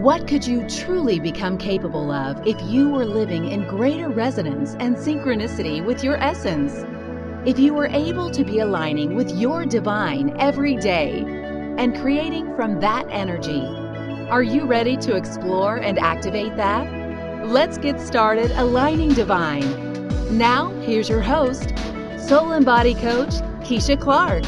What could you truly become capable of if you were living in greater resonance and synchronicity with your essence? If you were able to be aligning with your divine every day and creating from that energy, are you ready to explore and activate that? Let's get started aligning divine. Now, here's your host, Soul and Body Coach, Keisha Clark.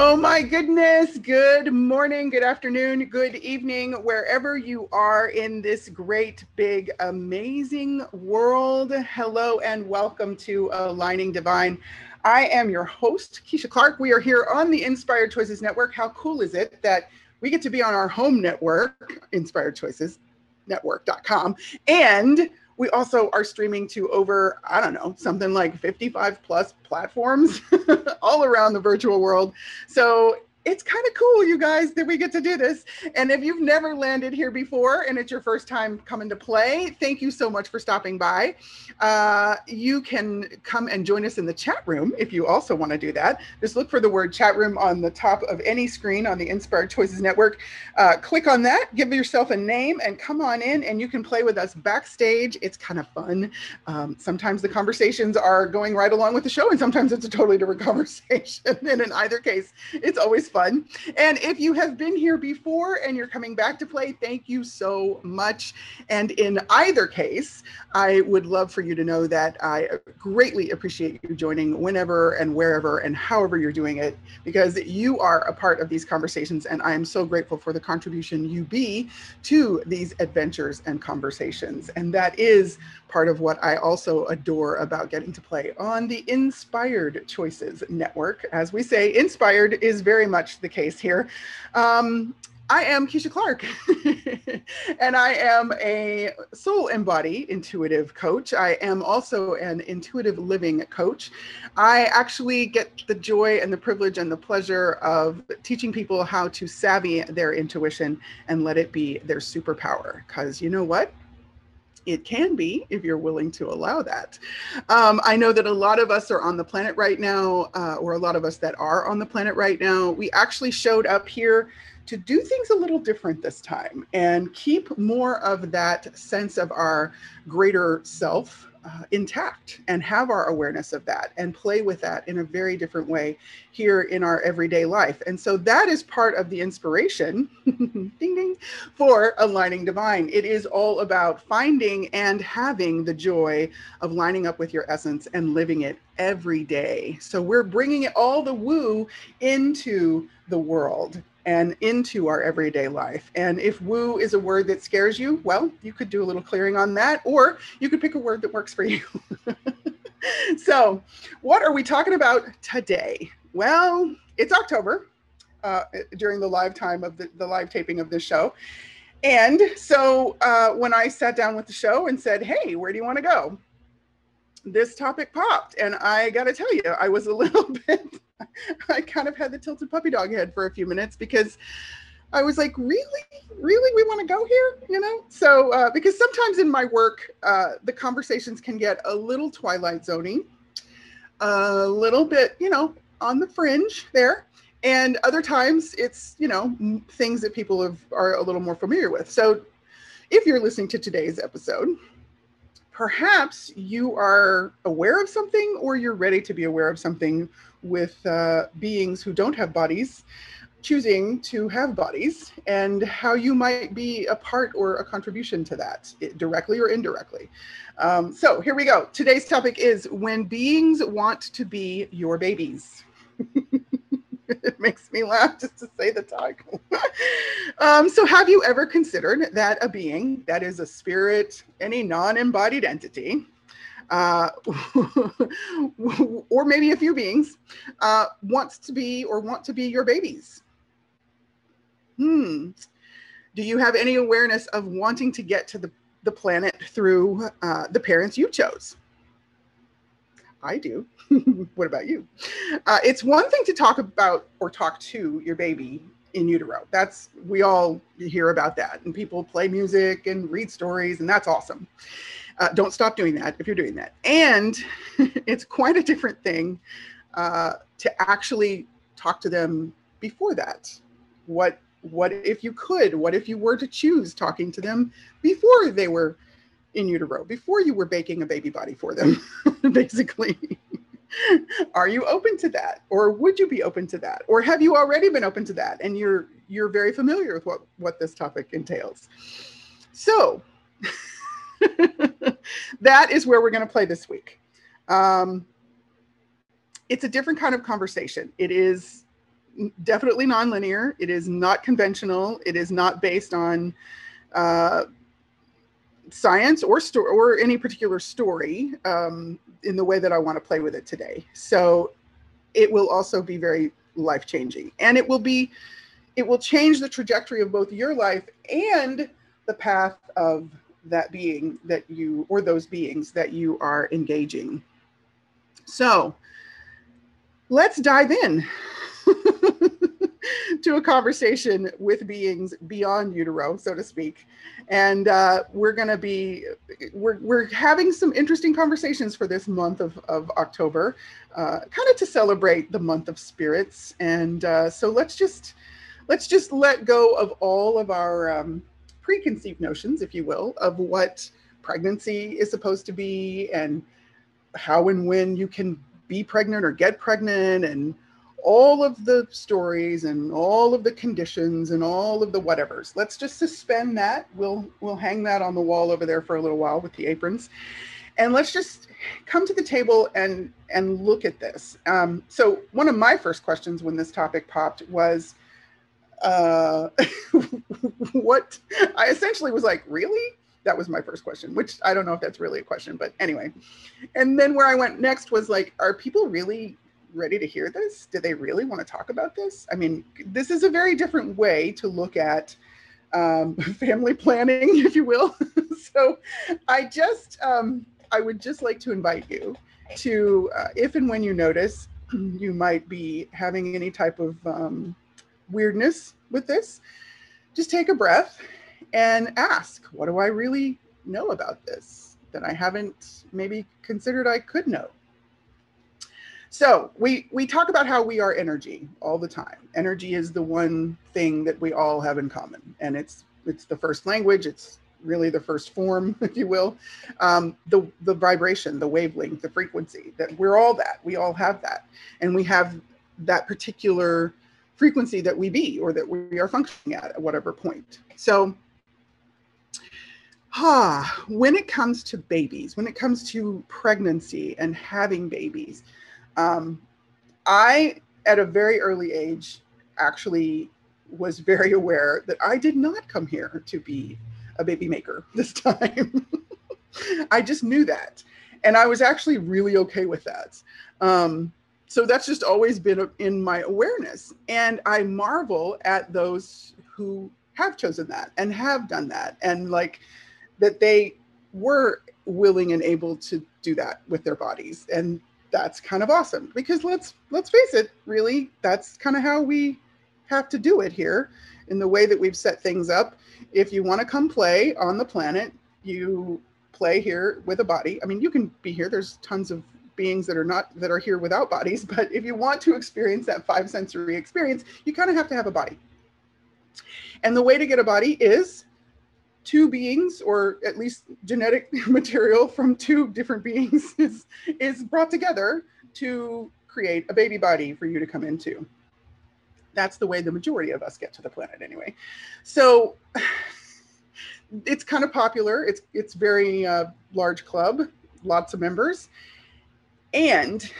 Oh my goodness. Good morning, good afternoon, good evening, wherever you are in this great, big, amazing world. Hello and welcome to Aligning Divine. I am your host, Keisha Clark. We are here on the Inspired Choices Network. How cool is it that we get to be on our home network, Inspired Choices Network.com, and we also are streaming to over, I don't know, something like 55 plus platforms all around the virtual world. So it's kind of cool, you guys, that we get to do this. And if you've never landed here before and it's your first time coming to play, thank you so much for stopping by. Uh, you can come and join us in the chat room if you also want to do that. Just look for the word chat room on the top of any screen on the Inspired Choices Network. Uh, click on that, give yourself a name, and come on in and you can play with us backstage. It's kind of fun. Um, sometimes the conversations are going right along with the show, and sometimes it's a totally different conversation. and in either case, it's always fun. And if you have been here before and you're coming back to play, thank you so much. And in either case, I would love for you to know that I greatly appreciate you joining whenever and wherever and however you're doing it, because you are a part of these conversations. And I am so grateful for the contribution you be to these adventures and conversations. And that is part of what I also adore about getting to play on the Inspired Choices Network. As we say, inspired is very much the case here. Um, I am Keisha Clark, and I am a soul embody intuitive coach. I am also an intuitive living coach. I actually get the joy and the privilege and the pleasure of teaching people how to savvy their intuition and let it be their superpower. Because you know what? It can be if you're willing to allow that. Um, I know that a lot of us are on the planet right now, uh, or a lot of us that are on the planet right now, we actually showed up here to do things a little different this time and keep more of that sense of our greater self uh, intact and have our awareness of that and play with that in a very different way here in our everyday life. And so that is part of the inspiration ding ding for aligning divine. It is all about finding and having the joy of lining up with your essence and living it every day. So we're bringing it all the woo into the world and into our everyday life. And if woo is a word that scares you, well, you could do a little clearing on that, or you could pick a word that works for you. so, what are we talking about today? Well, it's October uh, during the live time of the, the live taping of this show. And so uh, when I sat down with the show and said, hey, where do you want to go? This topic popped. And I got to tell you, I was a little bit I kind of had the tilted puppy dog head for a few minutes because I was like, really, really, we want to go here, you know? So uh, because sometimes in my work, uh, the conversations can get a little twilight zoning, a little bit, you know, on the fringe there. And other times it's, you know, things that people have, are a little more familiar with. So if you're listening to today's episode, perhaps you are aware of something or you're ready to be aware of something with uh, beings who don't have bodies choosing to have bodies and how you might be a part or a contribution to that directly or indirectly. Um, so here we go. Today's topic is when beings want to be your babies. it makes me laugh just to say the title. um, so, have you ever considered that a being that is a spirit, any non embodied entity, uh, or maybe a few beings, uh, wants to be or want to be your babies. Hmm. Do you have any awareness of wanting to get to the, the planet through uh, the parents you chose? I do. what about you? Uh, it's one thing to talk about or talk to your baby in utero. That's we all hear about that, and people play music and read stories, and that's awesome. Uh, don't stop doing that if you're doing that. And it's quite a different thing uh, to actually talk to them before that? What what if you could? What if you were to choose talking to them before they were in utero, before you were baking a baby body for them, basically? Are you open to that? Or would you be open to that? Or have you already been open to that and you're you're very familiar with what, what this topic entails? So that is where we're going to play this week. Um, it's a different kind of conversation. It is definitely nonlinear. It is not conventional. It is not based on uh, science or story or any particular story um, in the way that I want to play with it today. So it will also be very life changing, and it will be it will change the trajectory of both your life and the path of that being that you or those beings that you are engaging. So let's dive in to a conversation with beings beyond utero, so to speak. And uh, we're going to be, we're, we're having some interesting conversations for this month of, of October, uh, kind of to celebrate the month of spirits. And uh, so let's just, let's just let go of all of our um, preconceived notions, if you will, of what pregnancy is supposed to be and how and when you can be pregnant or get pregnant and all of the stories and all of the conditions and all of the whatevers. Let's just suspend that. We'll we'll hang that on the wall over there for a little while with the aprons, and let's just come to the table and and look at this. Um, so one of my first questions when this topic popped was, uh, what I essentially was like, really? That was my first question, which I don't know if that's really a question, but anyway. And then where I went next was like, are people really ready to hear this? Do they really want to talk about this? I mean, this is a very different way to look at um, family planning, if you will. so I just, um, I would just like to invite you to, uh, if and when you notice you might be having any type of um, weirdness with this, just take a breath and ask, what do I really know about this that I haven't maybe considered I could know? So we we talk about how we are energy all the time. Energy is the one thing that we all have in common, and it's it's the first language. It's really the first form, if you will. Um, the the vibration, the wavelength, the frequency. That we're all that. We all have that, and we have that particular frequency that we be or that we are functioning at at whatever point. So. Ah, when it comes to babies, when it comes to pregnancy and having babies, um, I, at a very early age, actually was very aware that I did not come here to be a baby maker this time. I just knew that. And I was actually really okay with that. Um, so that's just always been in my awareness. And I marvel at those who have chosen that and have done that and like that they were willing and able to do that with their bodies and that's kind of awesome. Because let's let's face it really that's kind of how we have to do it here in the way that we've set things up. If you want to come play on the planet you play here with a body. I mean you can be here. There's tons of beings that are not that are here without bodies but if you want to experience that five sensory experience you kind of have to have a body. And the way to get a body is two beings or at least genetic material from two different beings is, is brought together to create a baby body for you to come into. That's the way the majority of us get to the planet anyway. So it's kind of popular. It's it's very uh, large club, lots of members, and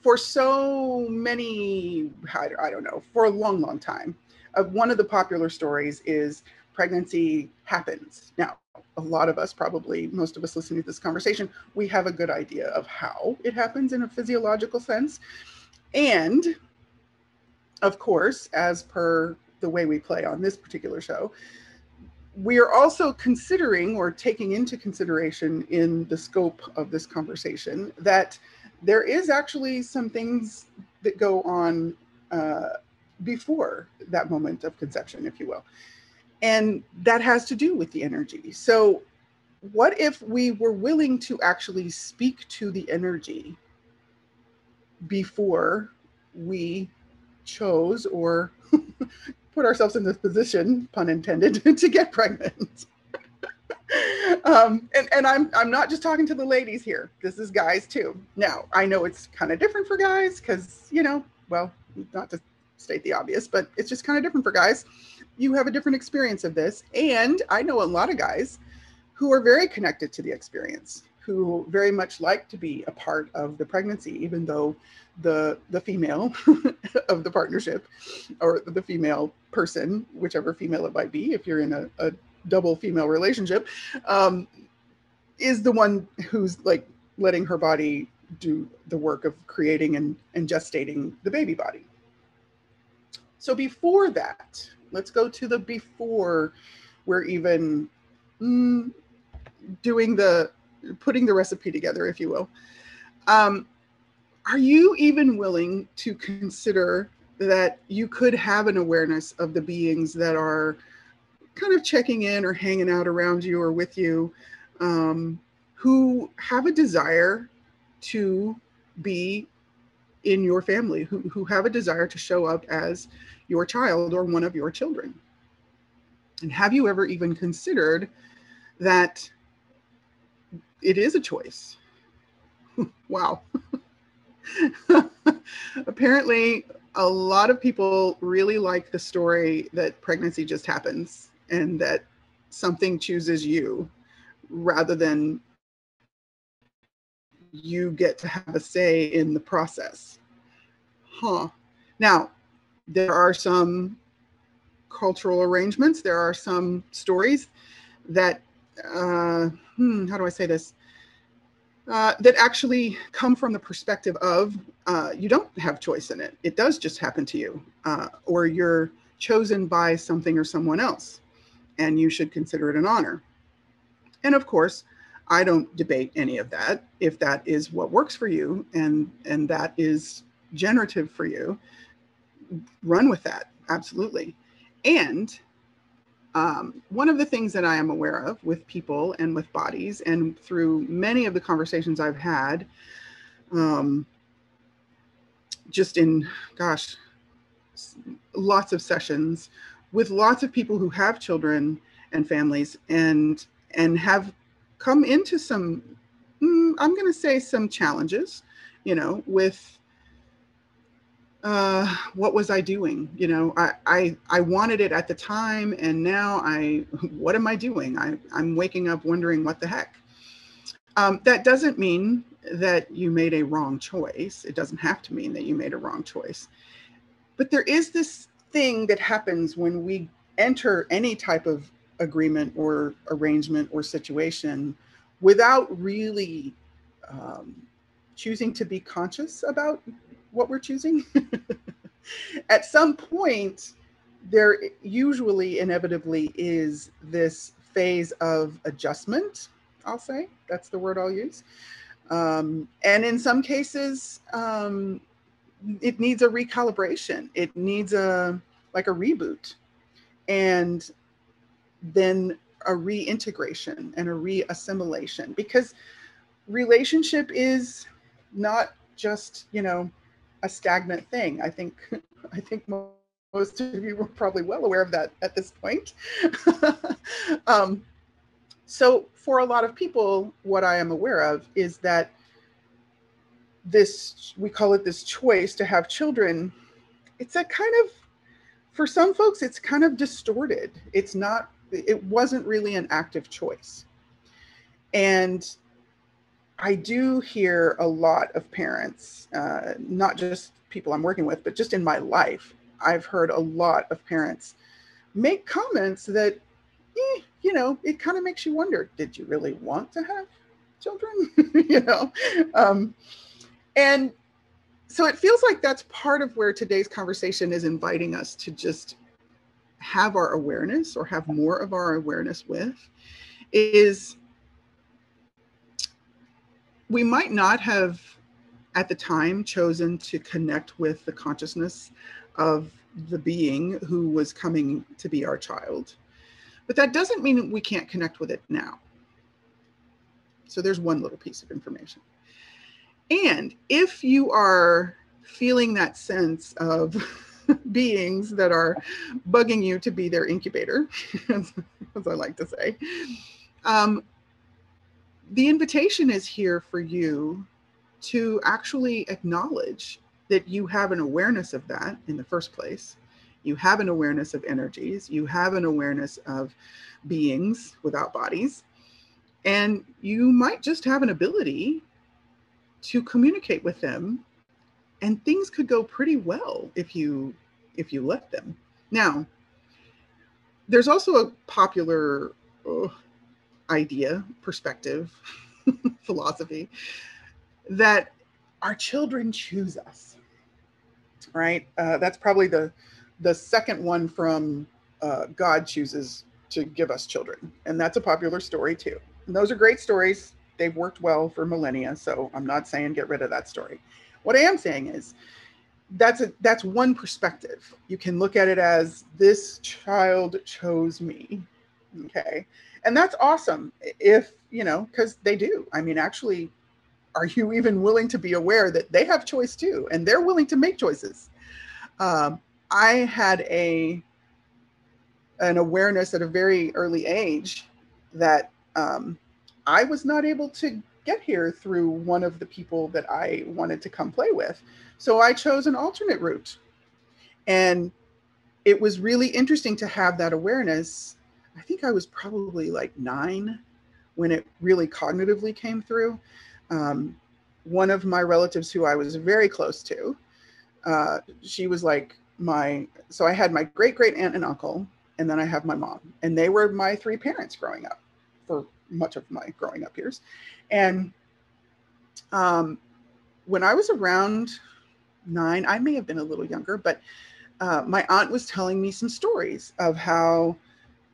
for so many, I, don't know, for a long, long time, uh, one of the popular stories is pregnancy happens. Now, a lot of us, probably most of us listening to this conversation, we have a good idea of how it happens in a physiological sense. And of course, as per the way we play on this particular show, we are also considering or taking into consideration in the scope of this conversation that there is actually some things that go on uh, before that moment of conception, if you will. And that has to do with the energy. So, what if we were willing to actually speak to the energy before we chose or put ourselves in this position, pun intended, to get pregnant. um, and, and I'm I'm not just talking to the ladies here. This is guys too. Now I know it's kind of different for guys because you know, well, not to state the obvious, but it's just kind of different for guys. You have a different experience of this, and I know a lot of guys who are very connected to the experience, who very much like to be a part of the pregnancy, even though the the female of the partnership or the female person, whichever female it might be, if you're in a, a double female relationship, um, is the one who's like letting her body do the work of creating and, and gestating the baby body. So before that, let's go to the before we're even mm, doing the putting the recipe together, if you will. Um, are you even willing to consider that you could have an awareness of the beings that are kind of checking in or hanging out around you or with you um, who have a desire to be in your family, who, who have a desire to show up as your child or one of your children? And have you ever even considered that it is a choice? wow. Apparently, a lot of people really like the story that pregnancy just happens and that something chooses you rather than you get to have a say in the process. Huh. Now, there are some cultural arrangements, there are some stories that, uh, hmm, how do I say this? Uh, that actually come from the perspective of uh, you don't have choice in it. It does just happen to you, uh, or you're chosen by something or someone else, and you should consider it an honor. And of course, I don't debate any of that. If that is what works for you and and that is generative for you, run with that absolutely. And um, one of the things that I am aware of with people and with bodies, and through many of the conversations I've had, um, just in, gosh, lots of sessions with lots of people who have children and families and and have come into some mm, i'm going to say some challenges you know with uh, what was I doing? You know, I, I I wanted it at the time, and now I what am I doing? I I'm waking up wondering what the heck. Um, that doesn't mean that you made a wrong choice. It doesn't have to mean that you made a wrong choice. But there is this thing that happens when we enter any type of agreement or arrangement or situation without really um, choosing to be conscious about what we're choosing. At some point, there usually inevitably is this phase of adjustment, I'll say. That's the word I'll use. Um, and in some cases, um, it needs a recalibration. It needs a like a reboot, and then a reintegration and a reassimilation because relationship is not just you know a stagnant thing. I think I think most of you were probably well aware of that at this point. um, so for a lot of people, what I am aware of is that this we call it this choice to have children. It's a kind of for some folks, it's kind of distorted. It's not. It wasn't really an active choice, and I do hear a lot of parents, uh, not just people I'm working with, but just in my life, I've heard a lot of parents make comments that, eh, you know, it kind of makes you wonder did you really want to have children? you know? Um, and so it feels like that's part of where today's conversation is inviting us to just have our awareness or have more of our awareness with is we might not have at the time chosen to connect with the consciousness of the being who was coming to be our child. But that doesn't mean we can't connect with it now. So there's one little piece of information. And if you are feeling that sense of beings that are bugging you to be their incubator, as, I like to say. Um, the invitation is here for you to actually acknowledge that you have an awareness of that in the first place. You have an awareness of energies, you have an awareness of beings without bodies, and you might just have an ability to communicate with them and things could go pretty well if you if you let them. Now there's also a popular uh, idea perspective philosophy that our children choose us right? Uh, that's probably the the second one from uh, god chooses to give us children and that's a popular story too. And those are great stories. They've worked well for millennia so i'm not saying get rid of that story what I am saying is that's a that's one perspective. You can look at it as this child chose me. Okay. And that's awesome if, you know, because they do. I mean, actually, are you even willing to be aware that they have choice too and they're willing to make choices? Um, I had a an awareness at a very early age that um, I was not able to get here through one of the people that I wanted to come play with. So I chose an alternate route. And it was really interesting to have that awareness. I think I was probably like nine when it really cognitively came through. Um, one of my relatives who I was very close to, uh, she was like my, so I had my great great aunt and uncle, and then I have my mom, and they were my three parents growing up for much of my growing up years. And um, when I was around nine, I may have been a little younger, but uh, my aunt was telling me some stories of how,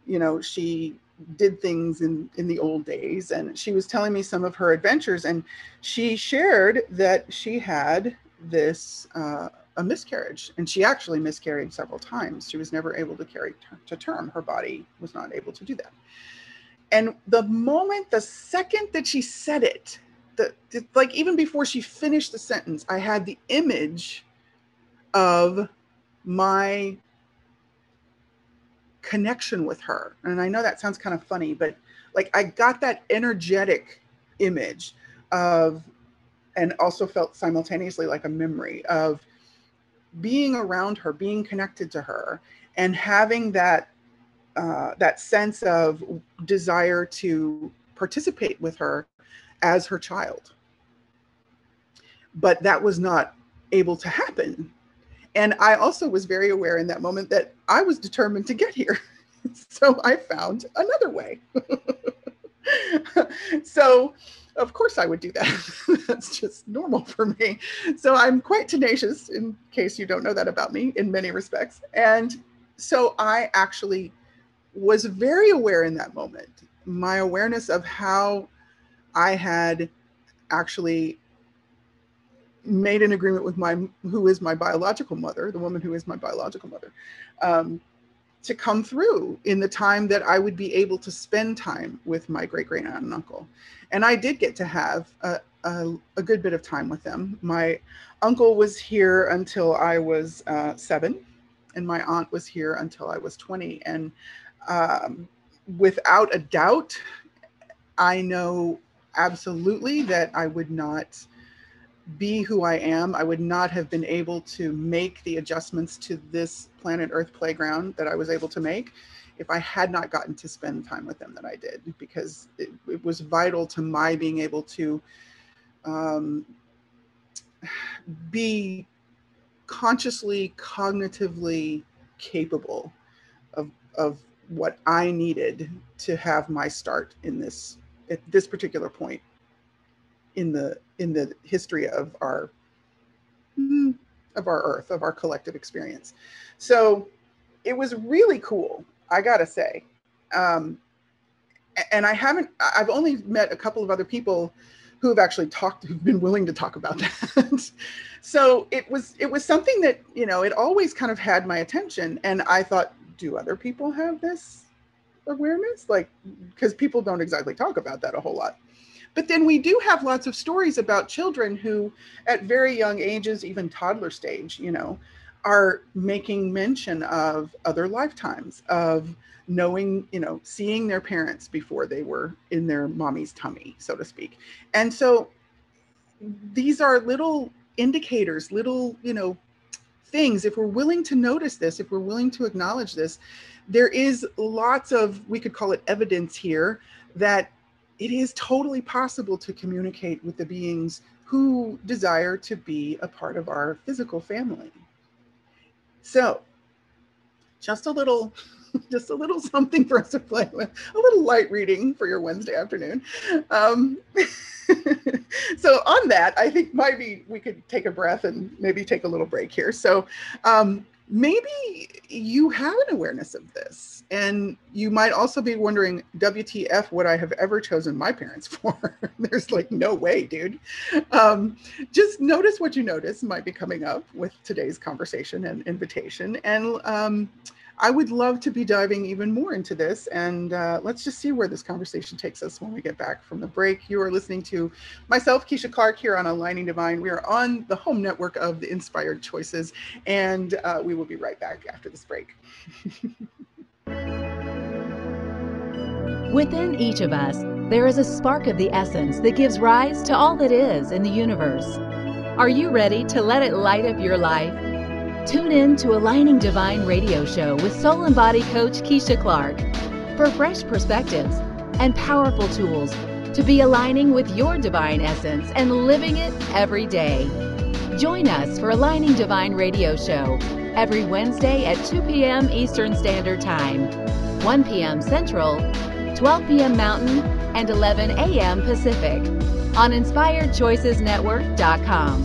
you know, she did things in in the old days and she was telling me some of her adventures and she shared that she had this uh, a miscarriage and she actually miscarried several times. She was never able to carry to term. Her body was not able to do that and the moment, the second that she said it, the, like even before she finished the sentence, I had the image of my connection with her. And I know that sounds kind of funny, but like I got that energetic image of, and also felt simultaneously like a memory of being around her, being connected to her, and having that uh, that sense of desire to participate with her as her child. But that was not able to happen. And I also was very aware in that moment that I was determined to get here. so I found another way. so, of course, I would do that. That's just normal for me. So I'm quite tenacious, in case you don't know that about me, in many respects. And so I actually was very aware in that moment. My awareness of how I had actually made an agreement with my who is my biological mother, the woman who is my biological mother, um, to come through in the time that I would be able to spend time with my great great aunt and uncle, and I did get to have a, a, a, good bit of time with them. My uncle was here until I was uh, seven, and my aunt was here until I was twenty, and um, without a doubt, I know absolutely that I would not be who I am. I would not have been able to make the adjustments to this planet Earth playground that I was able to make if I had not gotten to spend time with them that I did, because it, it was vital to my being able to um, be consciously, cognitively capable of, of what I needed to have my start in this at this particular point in the in the history of our mm, of our earth of our collective experience. So it was really cool i gotta say. Um, and i haven't i've only met a couple of other people who have actually talked who've been willing to talk about that. So it was it was something that you know it always kind of had my attention and i thought do other people have this awareness? Like, because people don't exactly talk about that a whole lot. But then we do have lots of stories about children who, at very young ages, even toddler stage, you know, are making mention of other lifetimes, of knowing, you know, seeing their parents before they were in their mommy's tummy, so to speak. And so these are little indicators, little, you know, things. If we're willing to notice this, if we're willing to acknowledge this, there is lots of, we could call it evidence here, that it is totally possible to communicate with the beings who desire to be a part of our physical family. So, just a little just a little something for us to play with, a little light reading for your Wednesday afternoon. Um, so on that, I think maybe we could take a breath and maybe take a little break here. So um, maybe you have an awareness of this, and you might also be wondering, WTF, would I have ever chosen my parents for? There's like no way, dude. Um, just notice what you notice might be coming up with today's conversation and invitation, and um, I would love to be diving even more into this. And uh, let's just see where this conversation takes us when we get back from the break. You are listening to myself, Keisha Clark, here on Aligning Divine. We are on the home network of the Inspired Choices, and uh, we will be right back after this break. Within each of us, there is a spark of the essence that gives rise to all that is in the universe. Are you ready to let it light up your life? Tune in to Aligning Divine radio show with soul and body coach Keisha Clark for fresh perspectives and powerful tools to be aligning with your divine essence and living it every day. Join us for Aligning Divine radio show every Wednesday at 2 p.m. Eastern Standard Time, 1 p.m. Central, 12 p.m. Mountain, and 11 a.m. Pacific on InspiredChoicesNetwork.com.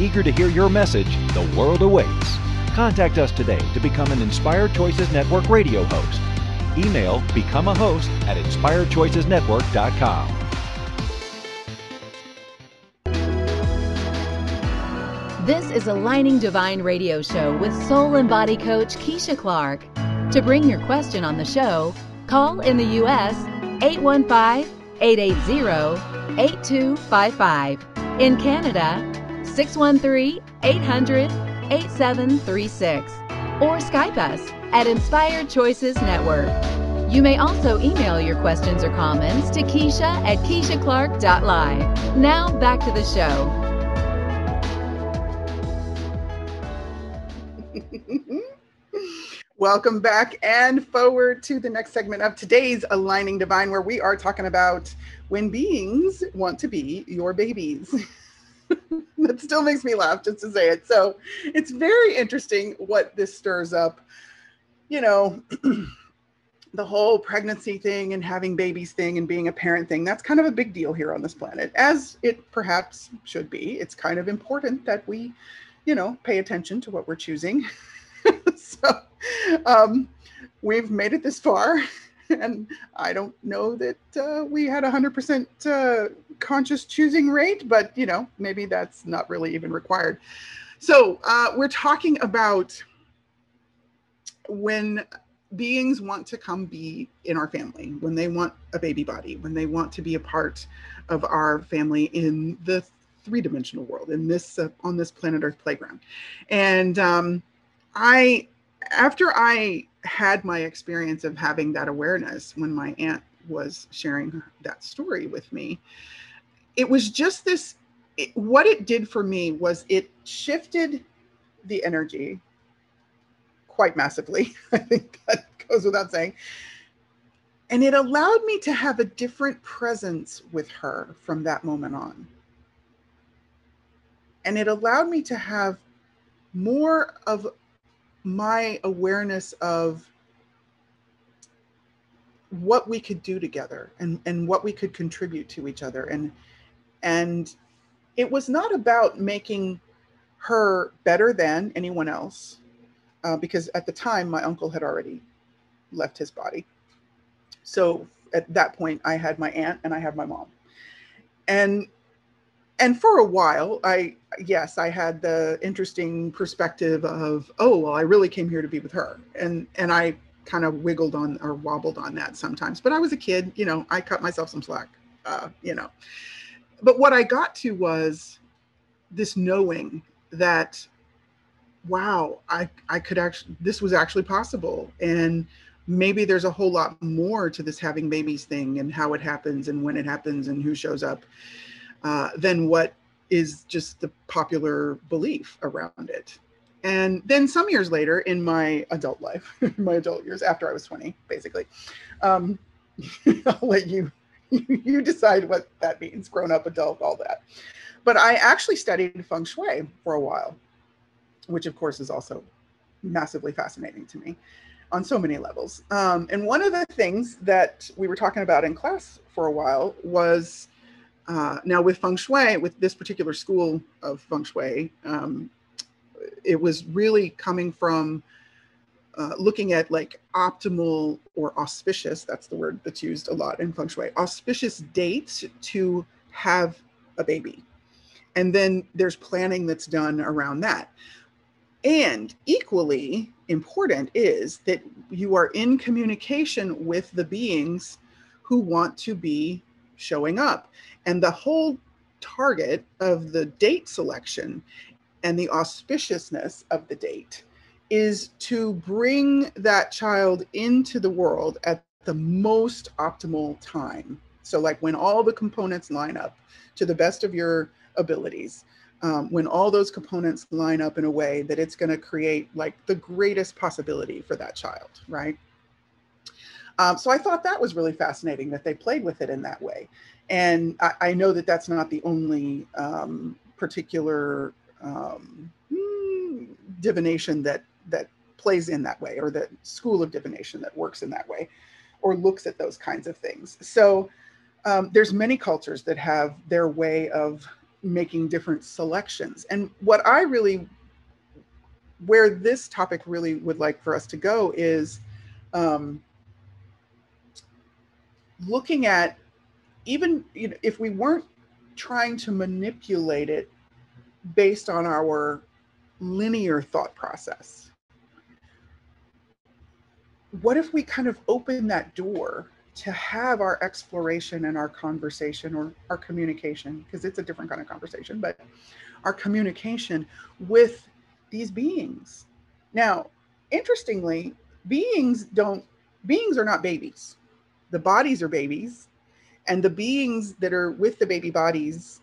Eager to hear your message, the world awaits. Contact us today to become an Inspired Choices Network radio host. Email become a host at inspiredchoicesnetwork.com. This is Aligning Divine Radio Show with soul and body coach Keisha Clark. To bring your question on the show, call in the U.S. 815 880 8255. In Canada, 613 800 8736 or Skype us at Inspired Choices Network. You may also email your questions or comments to Keisha at KeishaClark.live. Now back to the show. Welcome back and forward to the next segment of today's Aligning Divine, where we are talking about when beings want to be your babies. that still makes me laugh just to say it. So it's very interesting what this stirs up. You know, the whole pregnancy thing and having babies thing and being a parent thing, that's kind of a big deal here on this planet, as it perhaps should be. It's kind of important that we, you know, pay attention to what we're choosing. so um, we've made it this far. And I don't know that uh, we had a 100% uh, conscious choosing rate, but you know, maybe that's not really even required. So uh, we're talking about when beings want to come be in our family, when they want a baby body, when they want to be a part of our family in the three-dimensional world, in this uh, on this planet Earth playground. And um, I, after I had my experience of having that awareness when my aunt was sharing that story with me, it was just this it, what it did for me was it shifted the energy quite massively. I think that goes without saying. And it allowed me to have a different presence with her from that moment on. And it allowed me to have more of my awareness of what we could do together and and what we could contribute to each other. And and it was not about making her better than anyone else uh, because at the time my uncle had already left his body. So at that point i had my aunt and i had my mom. And and for a while i yes i had the interesting perspective of oh well i really came here to be with her. And and i kind of wiggled on or wobbled on that sometimes. But i was a kid you know i cut myself some slack uh, you know. But what i got to was this knowing that wow i i could actually this was actually possible. And maybe there's a whole lot more to this having babies thing and how it happens and when it happens and who shows up uh, than what is just the popular belief around it. And then some years later in my adult life, my adult years after I was 20, basically, um, I'll let you, you decide what that means, grown up, adult, all that. But I actually studied feng shui for a while, which of course is also massively fascinating to me on so many levels. Um, and one of the things that we were talking about in class for a while was uh, now with feng shui, with this particular school of feng shui, um, it was really coming from uh, looking at like optimal or auspicious, that's the word that's used a lot in feng shui, auspicious dates to have a baby. And then there's planning that's done around that. And equally important is that you are in communication with the beings who want to be showing up. And the whole target of the date selection and the auspiciousness of the date is to bring that child into the world at the most optimal time. So, like when all the components line up to the best of your abilities, um, when all those components line up in a way that it's going to create like the greatest possibility for that child, right? Um, so I thought that was really fascinating that they played with it in that way. And I, I know that that's not the only um, particular um, hmm, divination that that plays in that way, or the school of divination that works in that way, or looks at those kinds of things. So um, there's many cultures that have their way of making different selections. And what I really, where this topic really would like for us to go is um, looking at even you know, if we weren't trying to manipulate it based on our linear thought process what if we kind of open that door to have our exploration and our conversation or our communication because it's a different kind of conversation but our communication with these beings? Now interestingly beings don't beings are not babies the bodies are babies and the beings that are with the baby bodies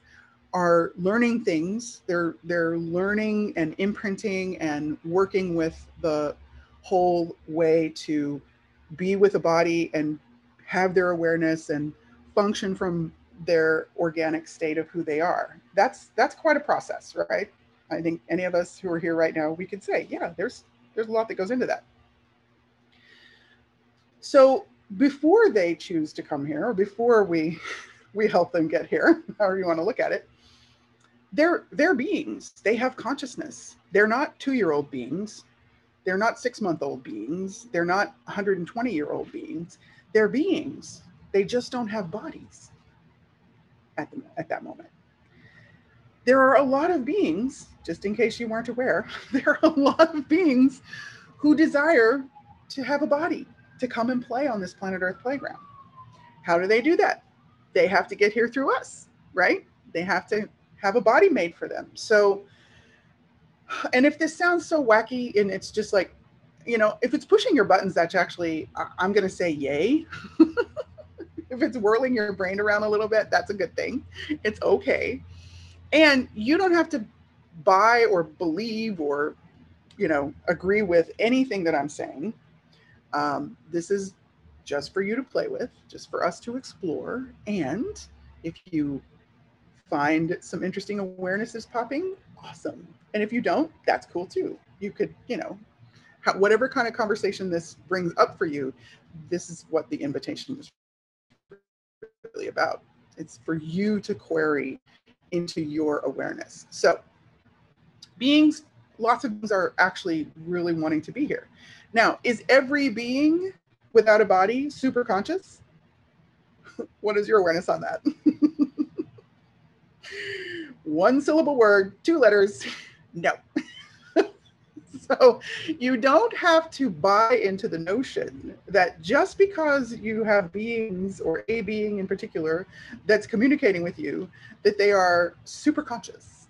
are learning things. They're they're learning and imprinting and working with the whole way to be with a body and have their awareness and function from their organic state of who they are. That's that's quite a process right? I think any of us who are here right now we could say yeah there's there's a lot that goes into that. So before they choose to come here or before we we help them get here however you want to look at it they're they're beings. They have consciousness. They're not two year old beings. They're not six month old beings. They're not 120 year old beings. They're beings. They just don't have bodies at, the, at that moment. There are a lot of beings just in case you weren't aware there are a lot of beings who desire to have a body to come and play on this planet Earth playground. How do they do that? They have to get here through us, right? They have to have a body made for them. So, and if this sounds so wacky and it's just like, you know, if it's pushing your buttons, that's actually, I'm going to say yay. if it's whirling your brain around a little bit, that's a good thing. It's okay. And you don't have to buy or believe or, you know, agree with anything that I'm saying. Um, this is just for you to play with, just for us to explore. And if you find some interesting awarenesses popping, awesome. And if you don't, that's cool too. You could, you know, whatever kind of conversation this brings up for you, this is what the invitation is really about. It's for you to query into your awareness. So, beings, lots of beings are actually really wanting to be here. Now, is every being without a body super conscious? what is your awareness on that? One syllable word, two letters, no. so you don't have to buy into the notion that just because you have beings or a being in particular that's communicating with you that they are super conscious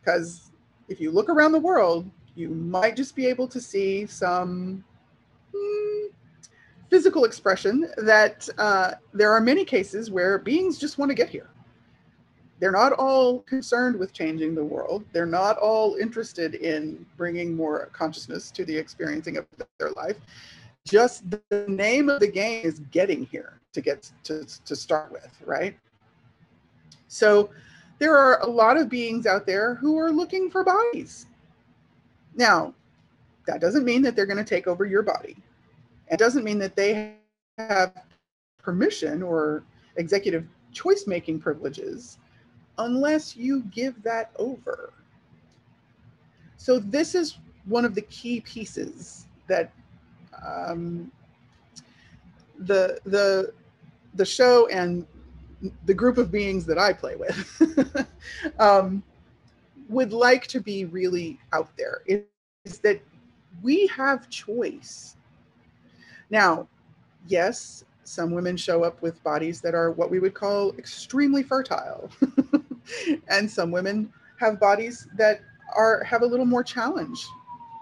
because if you look around the world you might just be able to see some mm, physical expression that uh, there are many cases where beings just want to get here they're not all concerned with changing the world. They're not all interested in bringing more consciousness to the experiencing of their life. Just the name of the game is getting here to get to, to start with, right? So there are a lot of beings out there who are looking for bodies. Now, that doesn't mean that they're going to take over your body. It doesn't mean that they have permission or executive choice making privileges unless you give that over. So this is one of the key pieces that um, the the the show and the group of beings that I play with um, would like to be really out there is that we have choice. Now, yes, some women show up with bodies that are what we would call extremely fertile. and some women have bodies that are have a little more challenge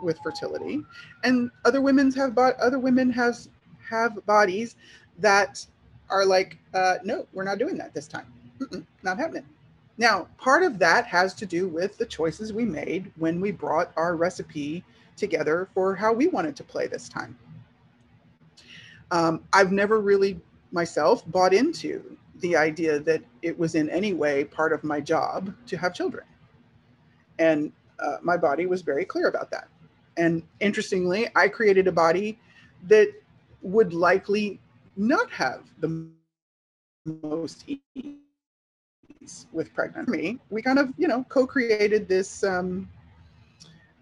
with fertility and other women's have bo- other women has have bodies that are like uh, no we're not doing that this time Mm-mm, not happening now part of that has to do with the choices we made when we brought our recipe together for how we wanted to play this time um, i've never really myself bought into the idea that it was in any way part of my job to have children. And uh, my body was very clear about that. And interestingly, I created a body that would likely not have the most ease with pregnancy. We kind of, you know, co-created this. Um,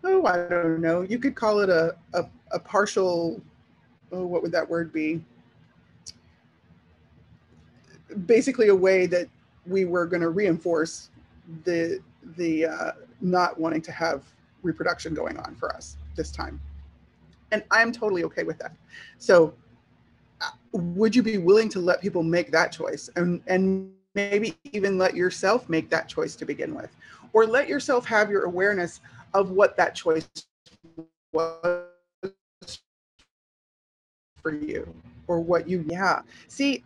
oh, I don't know. You could call it a a, a partial. Oh, what would that word be? basically a way that we were going to reinforce the the uh, not wanting to have reproduction going on for us this time and i'm totally okay with that so uh, would you be willing to let people make that choice and and maybe even let yourself make that choice to begin with or let yourself have your awareness of what that choice was for you or what you yeah see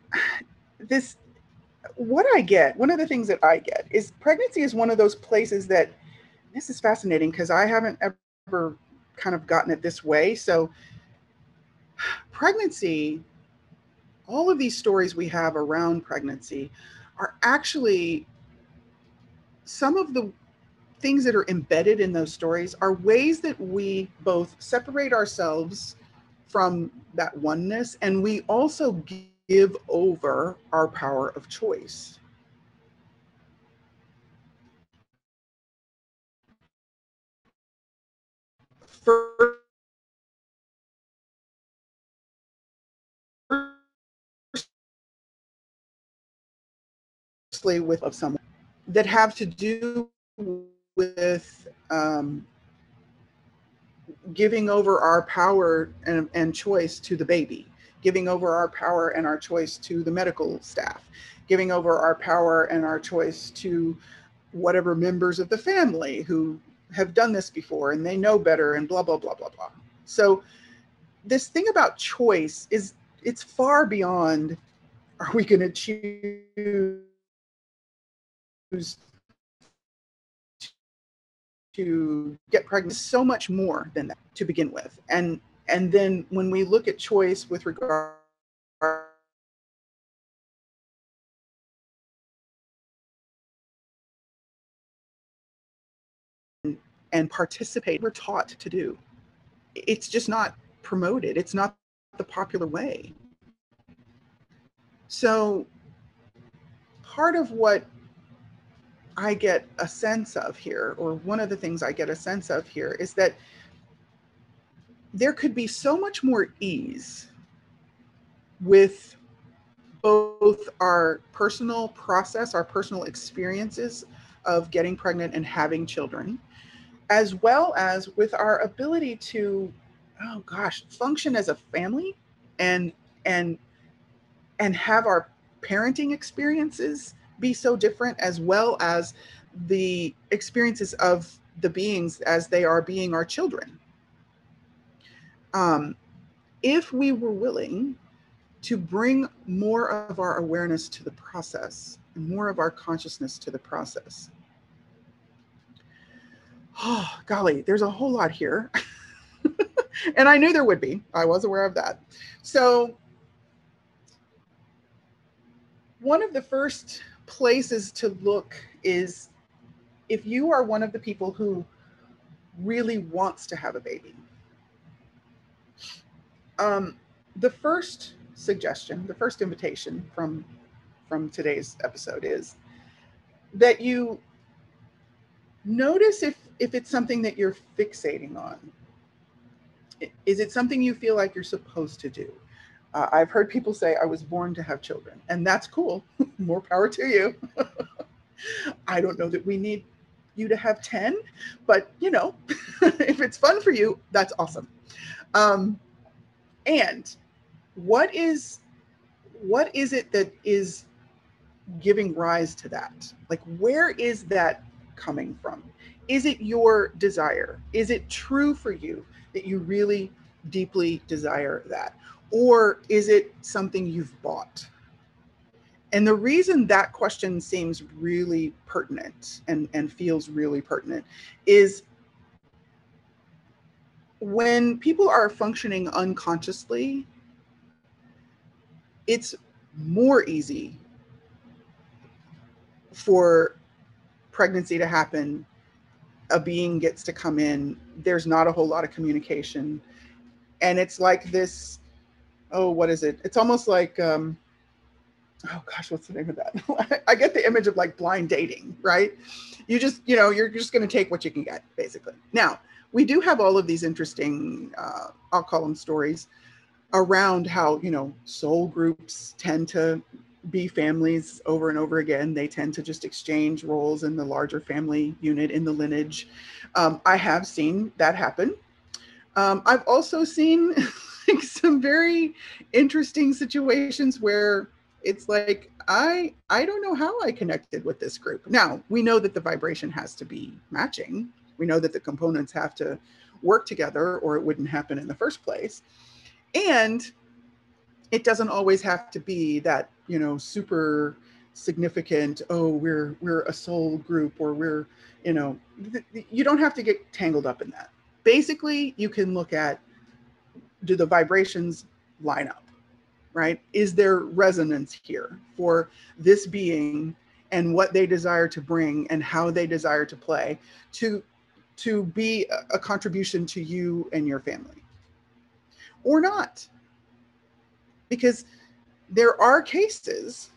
this what I get, one of the things that I get is pregnancy is one of those places that this is fascinating because I haven't ever kind of gotten it this way. So, pregnancy, all of these stories we have around pregnancy are actually some of the things that are embedded in those stories are ways that we both separate ourselves from that oneness and we also give over our power of choice. With of someone that have to do with um, giving over our power and, and choice to the baby giving over our power and our choice to the medical staff, giving over our power and our choice to whatever members of the family who have done this before and they know better and blah blah blah blah blah. So this thing about choice is it's far beyond are we going to choose to get pregnant so much more than that to begin with and and then when we look at choice with regard and participate, we're taught to do. it's just not promoted. It's not the popular way. So part of what I get a sense of here, or one of the things I get a sense of here, is that there could be so much more ease with both our personal process, our personal experiences of getting pregnant and having children, as well as with our ability to, oh gosh, function as a family and and and have our parenting experiences be so different as well as the experiences of the beings as they are being our children. Um, if we were willing to bring more of our awareness to the process, more of our consciousness to the process. Oh, golly, there's a whole lot here. and I knew there would be. I was aware of that. So, one of the first places to look is if you are one of the people who really wants to have a baby. Um, the first suggestion, the first invitation from from today's episode is that you notice if if it's something that you're fixating on. Is it something you feel like you're supposed to do? Uh, I've heard people say, I was born to have children, and that's cool. More power to you. I don't know that we need you to have 10, but you know, if it's fun for you, that's awesome. Um, and what is what is it that is giving rise to that? Like, where is that coming from? Is it your desire? Is it true for you that you really deeply desire that? Or is it something you've bought? And the reason that question seems really pertinent and, and feels really pertinent is when people are functioning unconsciously, it's more easy for pregnancy to happen a being gets to come in there's not a whole lot of communication and it's like this oh what is it? It's almost like um oh gosh what's the name of that? I get the image of like blind dating right? You just you know you're just going to take what you can get basically. Now we do have all of these interesting uh, i'll call them stories around how you know soul groups tend to be families over and over again. They tend to just exchange roles in the larger family unit in the lineage. Um, i have seen that happen. Um, i've also seen like some very interesting situations where it's like i i don't know how i connected with this group. Now we know that the vibration has to be matching. We know that the components have to work together or it wouldn't happen in the first place. And it doesn't always have to be that you know super significant oh we're we're a soul group or we're you know th- you don't have to get tangled up in that. Basically you can look at do the vibrations line up right is there resonance here for this being and what they desire to bring and how they desire to play to to be a, contribution to you and your family or not. Because there are cases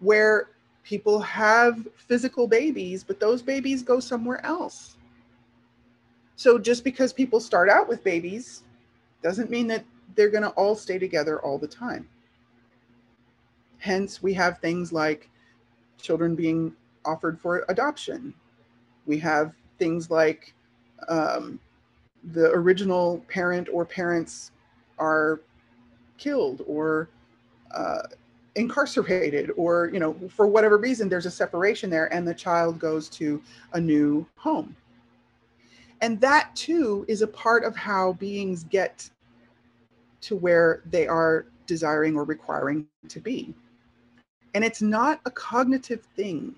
where people have physical babies, but those babies go somewhere else. So just because people start out with babies doesn't mean that they're going to all stay together all the time. Hence, we have things like children being offered for adoption. We have things like um, the original parent or parents are killed or uh, incarcerated or you know for whatever reason there's a separation there and the child goes to a new home and that too is a part of how beings get to where they are desiring or requiring to be and it's not a cognitive thing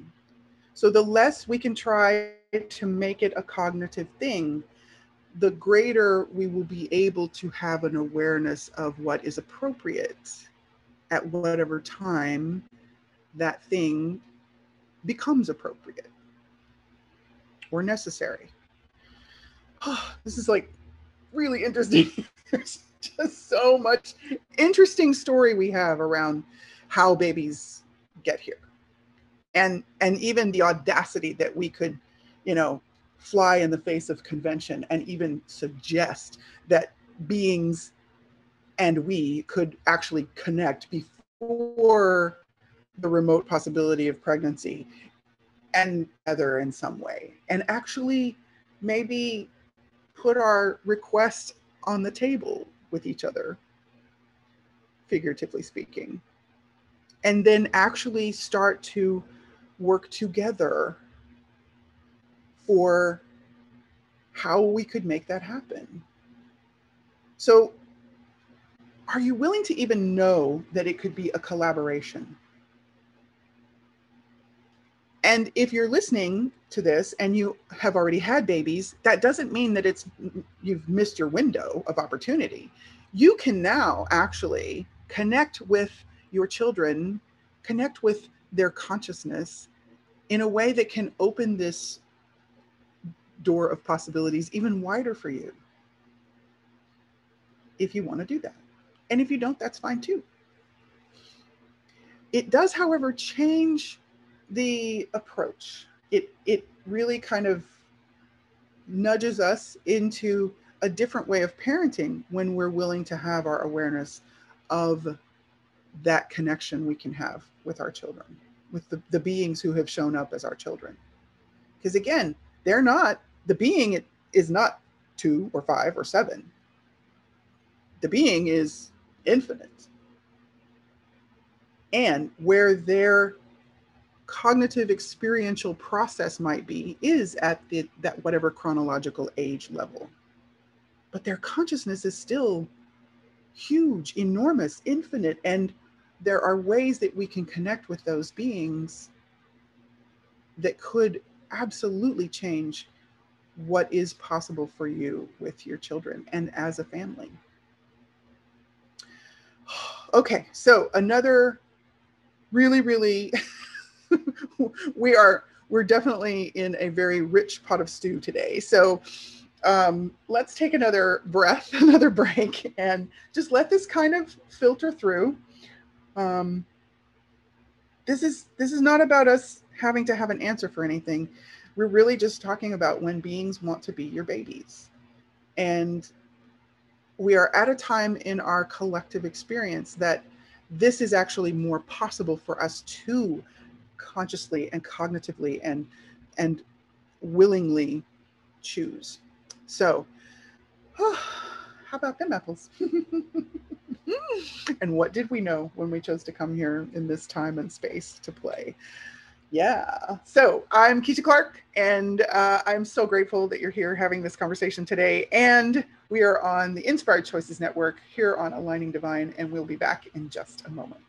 so the less we can try to make it a cognitive thing the greater we will be able to have an awareness of what is appropriate at whatever time that thing becomes appropriate or necessary. Oh, this is like really interesting. There's just so much interesting story we have around how babies get here. And and even the audacity that we could, you know, fly in the face of convention and even suggest that beings and we could actually connect before the remote possibility of pregnancy and other in some way and actually maybe put our request on the table with each other figuratively speaking and then actually start to work together for how we could make that happen. So are you willing to even know that it could be a collaboration? And if you're listening to this and you have already had babies, that doesn't mean that it's you've missed your window of opportunity. You can now actually connect with your children, connect with their consciousness in a way that can open this door of possibilities even wider for you. If you want to do that. And if you don't, that's fine too. It does, however, change the approach. It it really kind of nudges us into a different way of parenting when we're willing to have our awareness of that connection we can have with our children, with the, the beings who have shown up as our children. Because again, they're not, the being is not two or five or seven. The being is infinite. And where their cognitive experiential process might be is at the, that whatever chronological age level. But their consciousness is still huge, enormous, infinite, and there are ways that we can connect with those beings that could absolutely change what is possible for you with your children and as a family. Okay, so another really, really we are we're definitely in a very rich pot of stew today. So um, let's take another breath, another break, and just let this kind of filter through. Um, this is this is not about us having to have an answer for anything. We're really just talking about when beings want to be your babies, and we are at a time in our collective experience that this is actually more possible for us to consciously and cognitively and and willingly choose. So, oh, how about them apples? and what did we know when we chose to come here in this time and space to play? Yeah. So I'm Keisha Clark, and uh, I'm so grateful that you're here having this conversation today. And we are on the Inspired Choices Network here on Aligning Divine, and we'll be back in just a moment.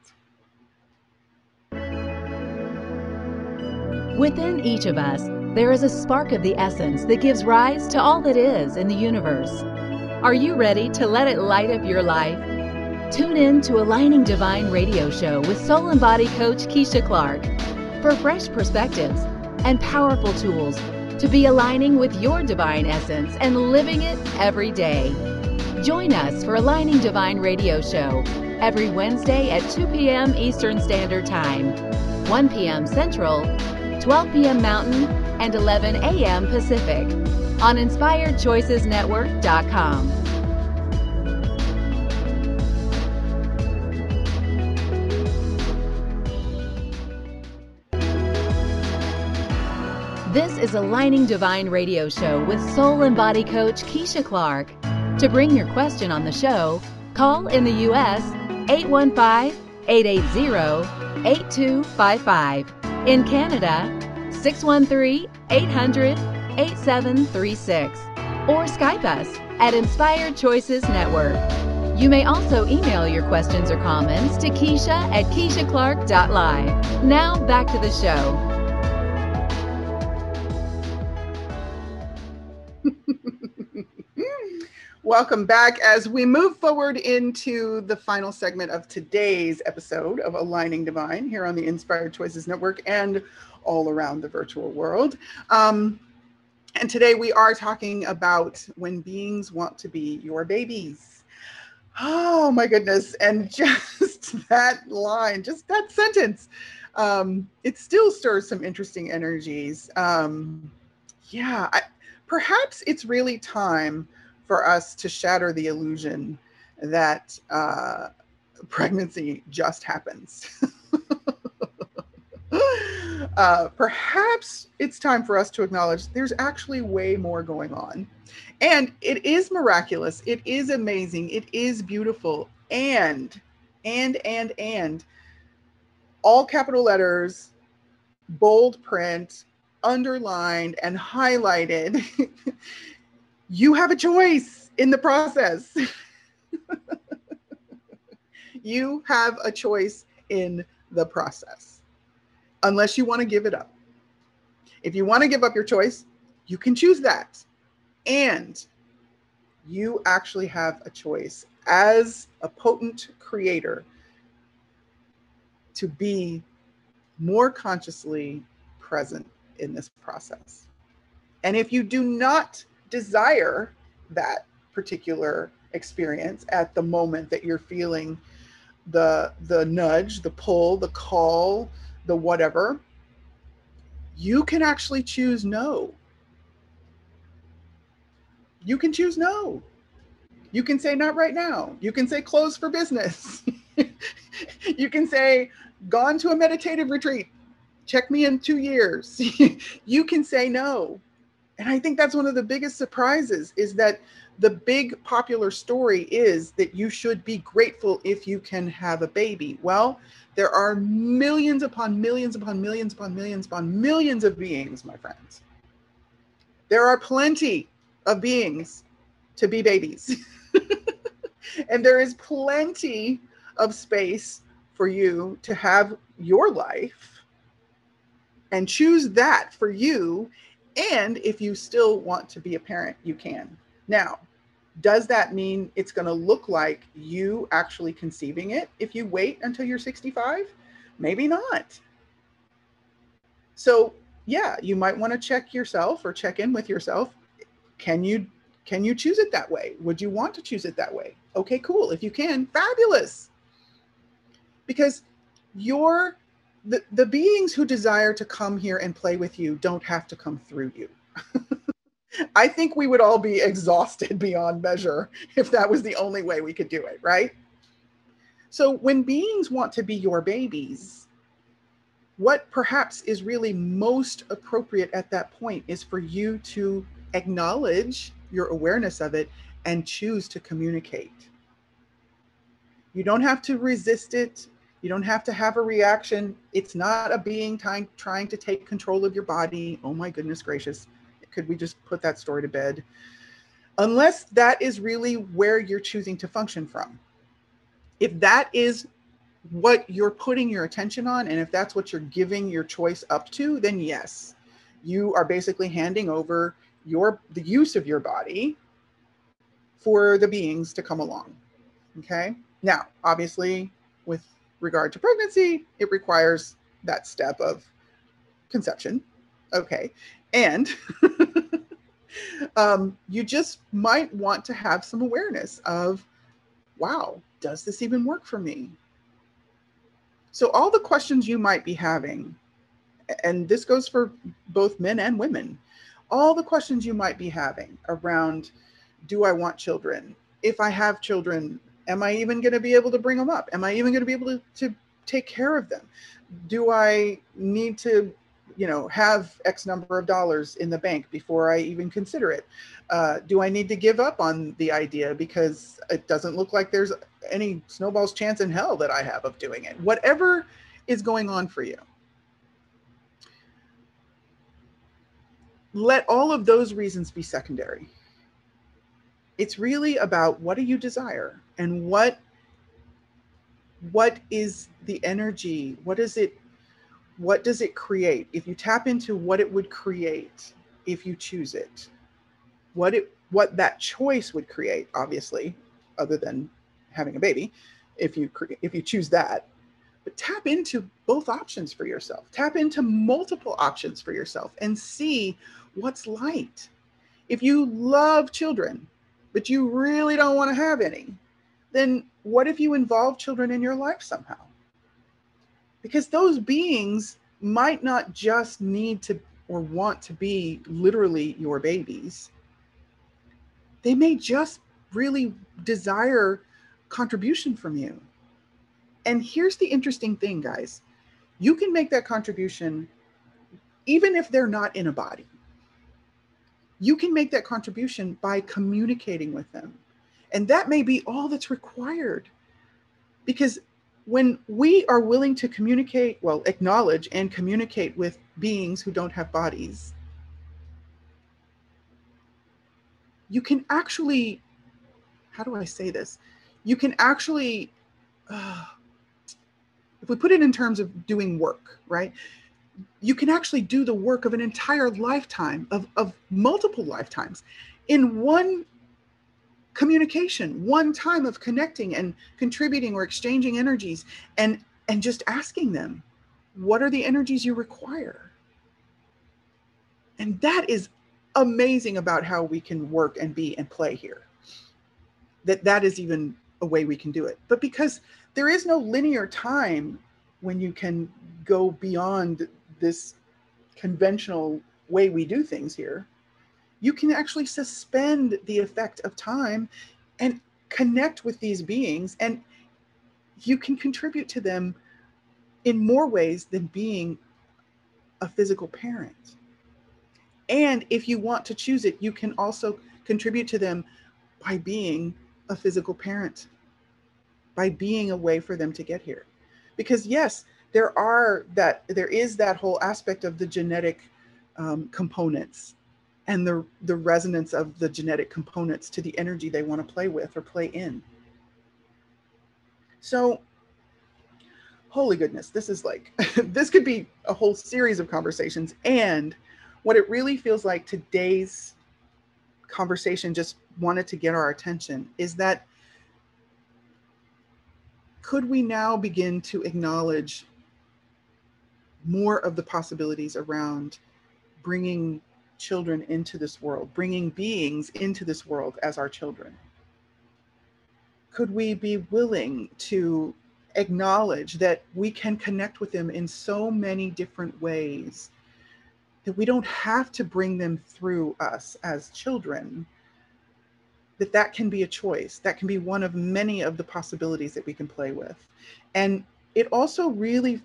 Within each of us, there is a spark of the essence that gives rise to all that is in the universe. Are you ready to let it light up your life? Tune in to Aligning Divine radio show with soul and body coach Keisha Clark for fresh perspectives and powerful tools to be aligning with your divine essence and living it every day. Join us for Aligning Divine radio show every Wednesday at 2 p.m. Eastern Standard Time, 1 p.m. Central, 12 p.m. Mountain, and 11 a.m. Pacific on InspiredChoicesNetwork.com. This is Aligning Divine Radio Show with soul and body coach Keisha Clark. To bring your question on the show, call in the U.S. 815 880 8255 in Canada, 613 800 8736 or Skype us at Inspired Choices Network. You may also email your questions or comments to Keisha at KeishaClark.live. Now back to the show. Welcome back as we move forward into the final segment of today's episode of Aligning Divine here on the Inspired Choices Network and all around the virtual world. Um, And today we are talking about when beings want to be your babies. Oh my goodness. And just that line, just that sentence, um, it still stirs some interesting energies. Um, yeah, I, perhaps it's really time for us to shatter the illusion that uh, pregnancy just happens. uh, perhaps it's time for us to acknowledge there's actually way more going on. And it is miraculous. It is amazing. It is beautiful. And, and, and, and, all capital letters, bold print, underlined, and highlighted. you have a choice in the process. you have a choice in the process, unless you want to give it up. If you want to give up your choice, you can choose that. And you actually have a choice as a potent creator to be more consciously present in this process. And if you do not desire that particular experience at the moment that you're feeling the the nudge, the pull, the call, the whatever, you can actually choose no. You can choose no. You can say not right now. You can say close for business. you can say gone to a meditative retreat. Check me in 2 years. you can say no. And I think that's one of the biggest surprises is that the big popular story is that you should be grateful if you can have a baby. Well, there are millions upon millions upon millions upon millions upon millions of beings, my friends. There are plenty of beings to be babies. and there is plenty of space for you to have your life and choose that for you. And if you still want to be a parent, you can. Now, does that mean it's going to look like you actually conceiving it if you wait until you're 65? Maybe not. So, yeah, you might want to check yourself or check in with yourself. Can you can you choose it that way? Would you want to choose it that way? Okay, cool. If you can, fabulous. Because your the, the beings who desire to come here and play with you don't have to come through you. I think we would all be exhausted beyond measure if that was the only way we could do it, right? So, when beings want to be your babies, what perhaps is really most appropriate at that point is for you to acknowledge your awareness of it and choose to communicate. You don't have to resist it. You don't have to have a reaction. It's not a being trying, trying to take control of your body. Oh my goodness gracious could we just put that story to bed? Unless that is really where you're choosing to function from. If that is what you're putting your attention on, and if that's what you're giving your choice up to, then yes, you are basically handing over your the use of your body for the beings to come along. Okay. Now, obviously, with regard to pregnancy, it requires that step of conception. Okay. And um, you just might want to have some awareness of, wow, does this even work for me? So, all the questions you might be having, and this goes for both men and women, all the questions you might be having around do I want children? If I have children, am I even going to be able to bring them up? Am I even going to be able to, to take care of them? Do I need to you know have x number of dollars in the bank before i even consider it? Uh, do i need to give up on the idea because it doesn't look like there's any snowball's chance in hell that i have of doing it? Whatever is going on for you. Let all of those reasons be secondary. It's really about what do you desire and what what is the energy what is it what does it create if you tap into what it would create if you choose it what it what that choice would create obviously other than having a baby if you if you choose that but tap into both options for yourself. Tap into multiple options for yourself and see what's light. If you love children, but you really don't want to have any, then what if you involve children in your life somehow? Because those beings might not just need to or want to be literally your babies. They may just really desire contribution from you. And here's the interesting thing, guys you can make that contribution even if they're not in a body. You can make that contribution by communicating with them. And that may be all that's required. Because when we are willing to communicate, well, acknowledge and communicate with beings who don't have bodies, you can actually, how do I say this? You can actually, uh, if we put it in terms of doing work, right? You can actually do the work of an entire lifetime, of, of multiple lifetimes, in one communication, one time of connecting and contributing or exchanging energies and and just asking them, what are the energies you require? And that is amazing about how we can work and be and play here. That that is even a way we can do it. But because there is no linear time when you can go beyond this conventional way we do things here, you can actually suspend the effect of time and connect with these beings and you can contribute to them in more ways than being a physical parent. And if you want to choose it, you can also contribute to them by being a physical parent, by being a way for them to get here. Because yes, there are that there is that whole aspect of the genetic um, components and the the resonance of the genetic components to the energy they want to play with or play in. So holy goodness, this is like this could be a whole series of conversations and what it really feels like today's conversation just wanted to get our attention is that could we now begin to acknowledge more of the possibilities around bringing children into this world, bringing beings into this world as our children? Could we be willing to acknowledge that we can connect with them in so many different ways that we don't have to bring them through us as children that that can be a choice that can be one of many of the possibilities that we can play with and it also really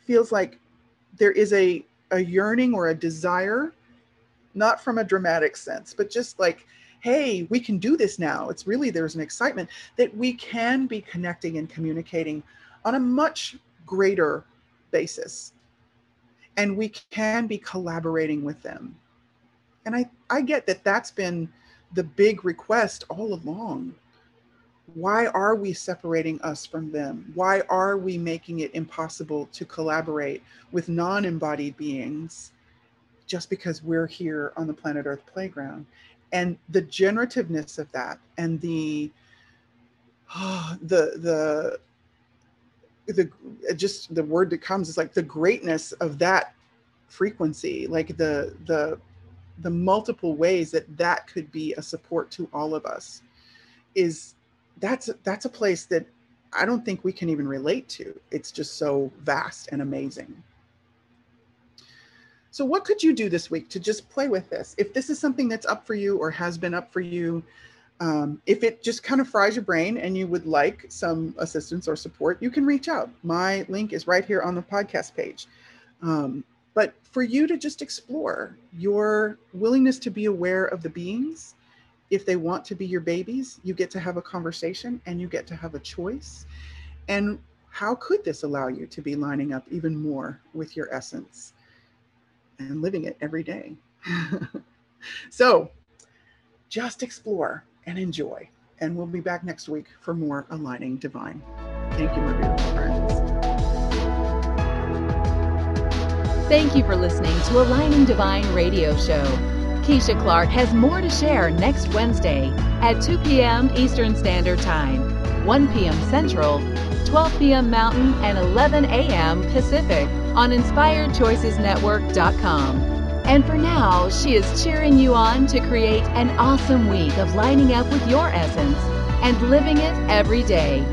feels like there is a a yearning or a desire not from a dramatic sense but just like hey we can do this now. It's really there's an excitement that we can be connecting and communicating on a much greater basis. And we can be collaborating with them. And i i get that that's been the big request all along why are we separating us from them? Why are we making it impossible to collaborate with non-embodied beings just because we're here on the planet earth playground? And the generativeness of that and the oh, the the the just the word that comes is like the greatness of that frequency like the the the multiple ways that that could be a support to all of us is that's that's a place that i don't think we can even relate to it's just so vast and amazing so what could you do this week to just play with this if this is something that's up for you or has been up for you um, if it just kind of fries your brain and you would like some assistance or support, you can reach out. My link is right here on the podcast page. Um, but for you to just explore your willingness to be aware of the beings, if they want to be your babies, you get to have a conversation and you get to have a choice. And how could this allow you to be lining up even more with your essence and living it every day? so just explore and enjoy. And we'll be back next week for more Aligning Divine. Thank you, my beautiful friends. Thank you for listening to Aligning Divine Radio Show. Keisha Clark has more to share next Wednesday at 2 p.m. Eastern Standard Time, 1 p.m. Central, 12 p.m. Mountain and 11 a.m. Pacific on InspiredChoicesNetwork.com. And for now, she is cheering you on to create an awesome week of lining up with your essence and living it every day.